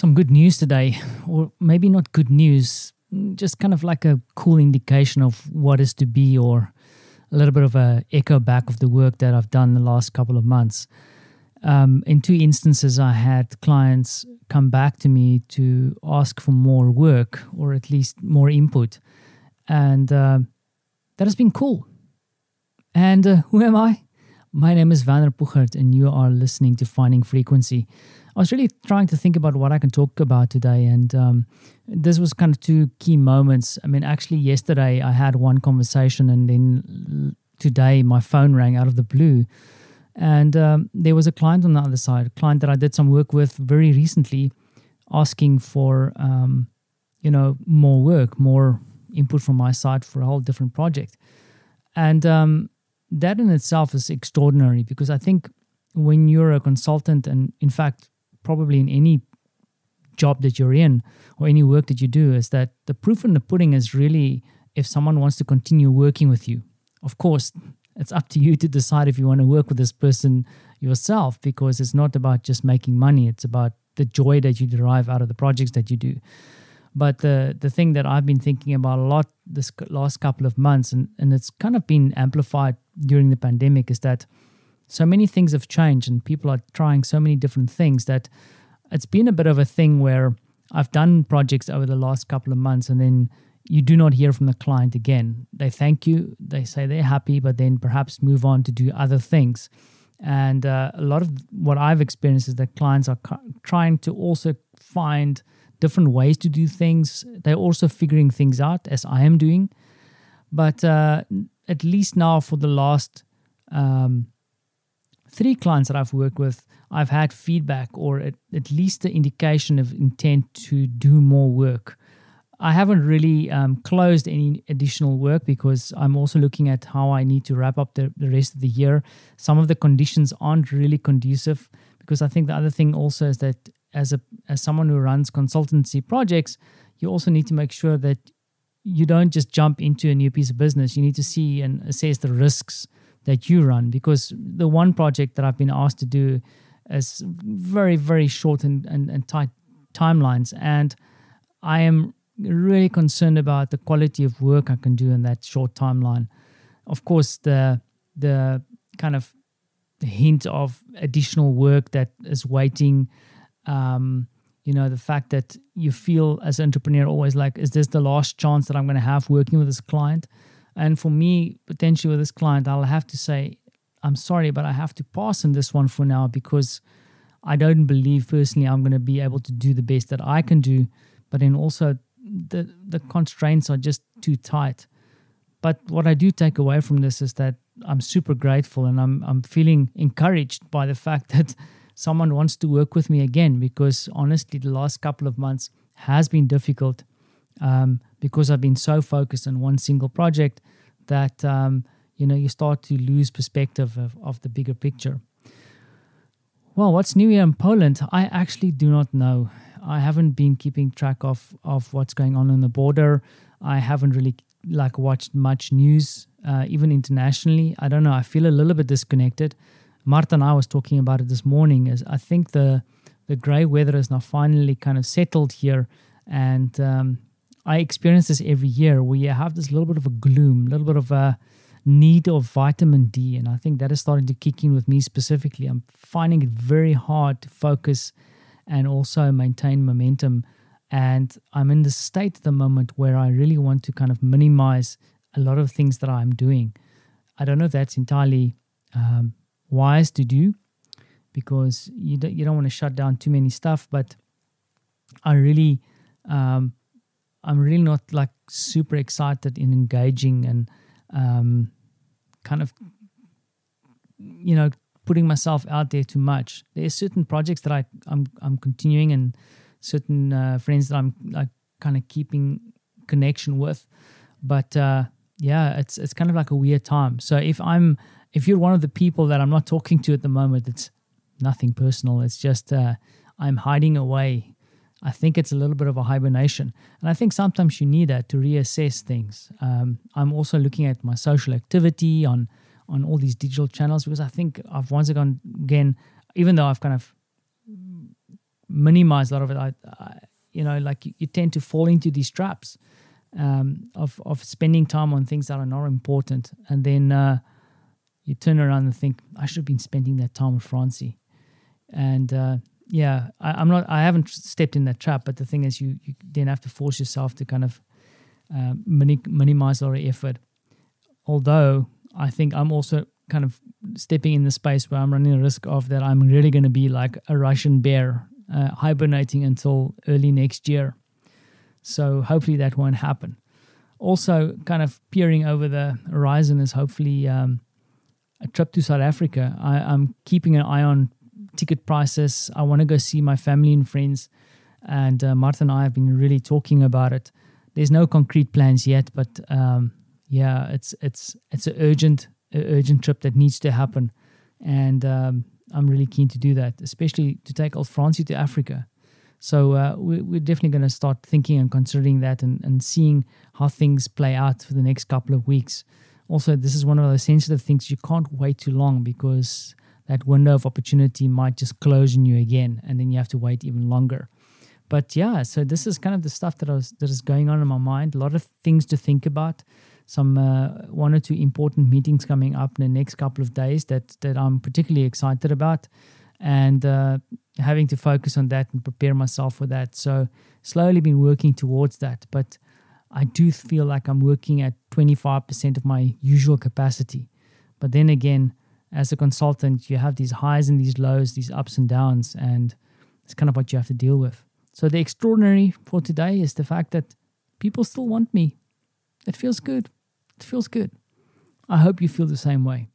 some good news today, or maybe not good news, just kind of like a cool indication of what is to be, or a little bit of a echo back of the work that I've done the last couple of months. Um, in two instances, I had clients come back to me to ask for more work or at least more input, and uh, that has been cool. And uh, who am I? My name is Vanner Puchert, and you are listening to Finding Frequency. I was really trying to think about what I can talk about today, and um, this was kind of two key moments. I mean, actually, yesterday I had one conversation, and then today my phone rang out of the blue, and um, there was a client on the other side, a client that I did some work with very recently, asking for um, you know more work, more input from my side for a whole different project, and um, that in itself is extraordinary because I think when you're a consultant, and in fact, probably in any job that you're in or any work that you do, is that the proof in the pudding is really if someone wants to continue working with you. Of course, it's up to you to decide if you want to work with this person yourself because it's not about just making money, it's about the joy that you derive out of the projects that you do. But the the thing that I've been thinking about a lot this last couple of months, and, and it's kind of been amplified during the pandemic, is that so many things have changed and people are trying so many different things that it's been a bit of a thing where I've done projects over the last couple of months and then you do not hear from the client again. They thank you, they say they're happy, but then perhaps move on to do other things. And uh, a lot of what I've experienced is that clients are cu- trying to also find different ways to do things. They're also figuring things out as I am doing. But uh, at least now, for the last um, three clients that I've worked with, I've had feedback or at, at least the indication of intent to do more work. I haven't really um, closed any additional work because I'm also looking at how I need to wrap up the, the rest of the year. Some of the conditions aren't really conducive because I think the other thing also is that as a as someone who runs consultancy projects, you also need to make sure that you don't just jump into a new piece of business. You need to see and assess the risks that you run because the one project that I've been asked to do is very very short and, and, and tight timelines and I am really concerned about the quality of work I can do in that short timeline. Of course, the the kind of hint of additional work that is waiting um, you know the fact that you feel as an entrepreneur always like is this the last chance that i'm going to have working with this client? And for me potentially with this client i'll have to say i'm sorry but i have to pass on this one for now because i don't believe personally i'm going to be able to do the best that i can do. But then also the the constraints are just too tight. But what i do take away from this is that i'm super grateful and i'm i'm feeling encouraged by the fact that someone wants to work with me again because honestly, the last couple of months has been difficult um, because I've been so focused on one single project that um, you know you start to lose perspective of, of the bigger picture. Well, what's new here in Poland? I actually do not know. I haven't been keeping track of of what's going on on the border. I haven't really like watched much news, uh, even internationally. I don't know. I feel a little bit disconnected. Marta and I was talking about it this morning. Is I think the the grey weather is now finally kind of settled here, and um, I experience this every year where you have this little bit of a gloom, a little bit of a need of vitamin D, and I think that is starting to kick in with me specifically. I'm finding it very hard to focus and also maintain momentum. And I'm in the state at the moment where I really want to kind of minimize a lot of things that I'm doing. I don't know if that's entirely um, wise to do because you don't, you don't want to shut down too many stuff but i really um, i'm really not like super excited in engaging and um, kind of you know putting myself out there too much. There's certain projects that I, I'm, I'm continuing and certain uh, friends that i'm like kind of keeping connection with. But uh, yeah it's it's kind of like a weird time. So if i'm if you're one of the people that I'm not talking to at the moment, it's nothing personal. It's just uh, I'm hiding away. I think it's a little bit of a hibernation. And I think sometimes you need that to reassess things. Um, I'm also looking at my social activity on on all these digital channels because I think I've once again, again even though I've kind of minimized a lot of it. I, I you know, like you, you, tend to fall into these traps um, of of spending time on things that are not important, and then uh, you turn around and think, I should have been spending that time with Francie. And uh, yeah, I, am not. I haven't stepped in that trap, but the thing is, you you then have to force yourself to kind of uh, minimize our effort. Although I think I'm also kind of stepping in the space where I'm running the risk of that I'm really going to be like a Russian bear, uh, hibernating until early next year. So hopefully that won't happen. Also, kind of peering over the horizon is hopefully um, a trip to South Africa. I, I'm keeping an eye on ticket prices. I want to go see my family and friends. And uh, Martha and I have been really talking about it. There's no concrete plans yet, but um, yeah, it's it's it's an urgent urgent trip that needs to happen, and um, I'm really keen to do that, especially to take old Francie to Africa. So uh, we, we're definitely going to start thinking and considering that and, and seeing how things play out for the next couple of weeks. Also, this is one of those sensitive things you can't wait too long because that window of opportunity might just close on you again, and then you have to wait even longer. But yeah, so this is kind of the stuff that I was that is going on in my mind. A lot of things to think about some uh, one or two important meetings coming up in the next couple of days that that I'm particularly excited about, and uh, having to focus on that and prepare myself for that. So slowly been working towards that, but I do feel like I'm working at 25% of my usual capacity. But then again, as a consultant, you have these highs and these lows, these ups and downs, and it's kind of what you have to deal with. So the extraordinary for today is the fact that people still want me. It feels good. It feels good. I hope you feel the same way.